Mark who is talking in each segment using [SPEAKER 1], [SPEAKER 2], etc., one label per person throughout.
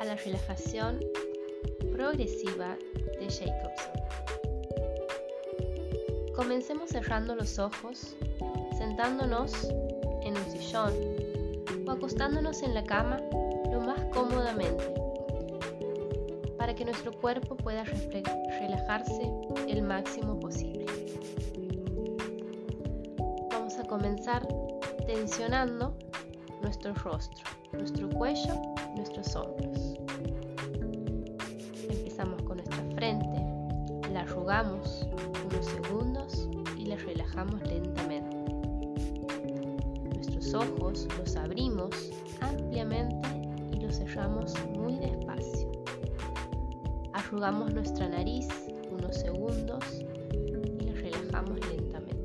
[SPEAKER 1] a la relajación progresiva de Jacobson. Comencemos cerrando los ojos, sentándonos en un sillón o acostándonos en la cama lo más cómodamente para que nuestro cuerpo pueda relajarse el máximo posible. Vamos a comenzar tensionando nuestro rostro, nuestro cuello, nuestros hombros. Empezamos con nuestra frente, la arrugamos unos segundos y la relajamos lentamente. Nuestros ojos los abrimos ampliamente y los cerramos muy despacio. Arrugamos nuestra nariz unos segundos y la relajamos lentamente.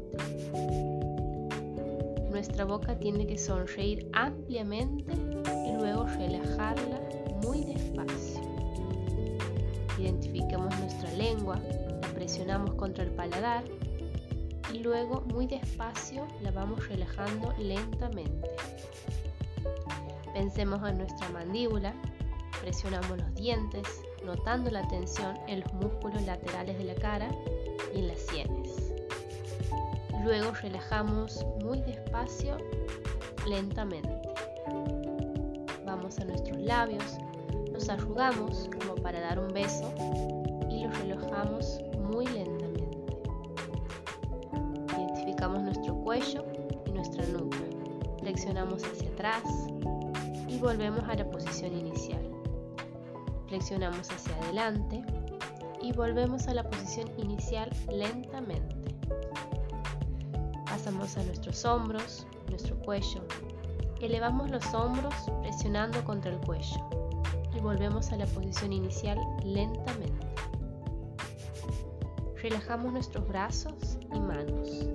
[SPEAKER 1] Nuestra boca tiene que sonreír ampliamente y luego relajarla muy despacio. Identifiquemos nuestra lengua, la presionamos contra el paladar y luego muy despacio la vamos relajando lentamente. Pensemos en nuestra mandíbula, presionamos los dientes, notando la tensión en los músculos laterales de la cara y en las sienes. Luego relajamos muy despacio, lentamente. Vamos a nuestros labios, los arrugamos como para dar un beso y los relajamos muy lentamente. Identificamos nuestro cuello y nuestra nuca. Flexionamos hacia atrás y volvemos a la posición inicial. Flexionamos hacia adelante y volvemos a la posición inicial lentamente. Pasamos a nuestros hombros, nuestro cuello. Elevamos los hombros presionando contra el cuello y volvemos a la posición inicial lentamente. Relajamos nuestros brazos y manos.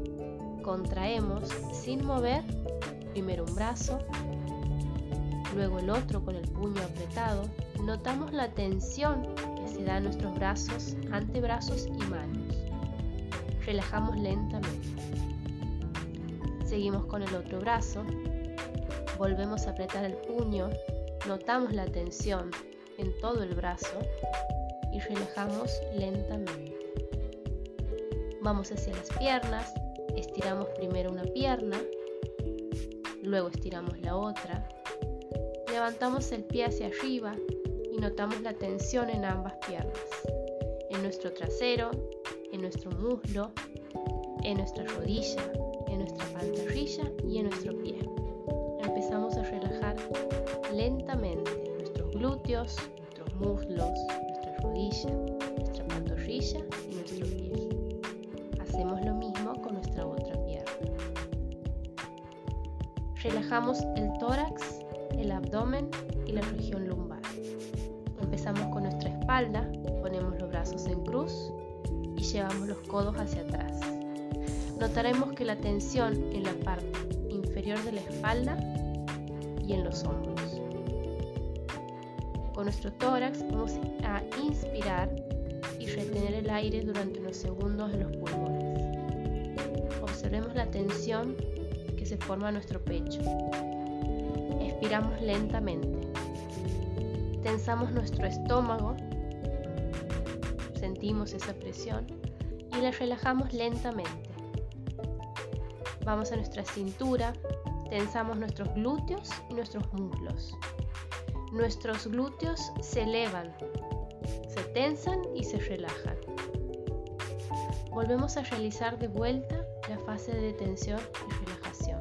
[SPEAKER 1] Contraemos sin mover primero un brazo, luego el otro con el puño apretado. Notamos la tensión que se da en nuestros brazos, antebrazos y manos. Relajamos lentamente. Seguimos con el otro brazo. Volvemos a apretar el puño. Notamos la tensión en todo el brazo y relajamos lentamente. Vamos hacia las piernas. Estiramos primero una pierna, luego estiramos la otra. Levantamos el pie hacia arriba y notamos la tensión en ambas piernas, en nuestro trasero, en nuestro muslo, en nuestra rodilla, en nuestra pantorrilla y en nuestro pie. Empezamos a relajar lentamente nuestros glúteos, nuestros muslos, nuestra rodilla, nuestra pantorrilla y nuestro pie. Hacemos lo mismo con nuestra otra pierna. Relajamos el tórax, el abdomen y la región lumbar. Empezamos con nuestra espalda, ponemos los brazos en cruz y llevamos los codos hacia atrás notaremos que la tensión en la parte inferior de la espalda y en los hombros. Con nuestro tórax vamos a inspirar y retener el aire durante unos segundos en los pulmones. Observemos la tensión que se forma en nuestro pecho. Expiramos lentamente. Tensamos nuestro estómago. Sentimos esa presión y la relajamos lentamente. Vamos a nuestra cintura, tensamos nuestros glúteos y nuestros muslos. Nuestros glúteos se elevan, se tensan y se relajan. Volvemos a realizar de vuelta la fase de tensión y relajación.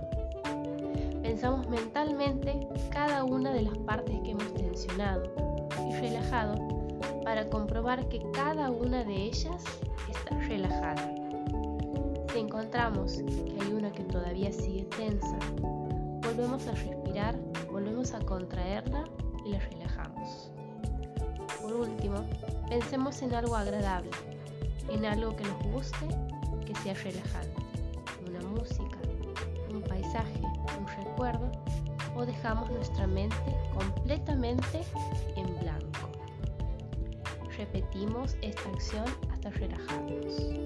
[SPEAKER 1] Pensamos mentalmente cada una de las partes que hemos tensionado y relajado para comprobar que cada una de ellas está relajada. Si encontramos que hay una que todavía sigue tensa, volvemos a respirar, volvemos a contraerla y la relajamos. Por último, pensemos en algo agradable, en algo que nos guste, que sea relajante, una música, un paisaje, un recuerdo, o dejamos nuestra mente completamente en blanco. Repetimos esta acción hasta relajarnos.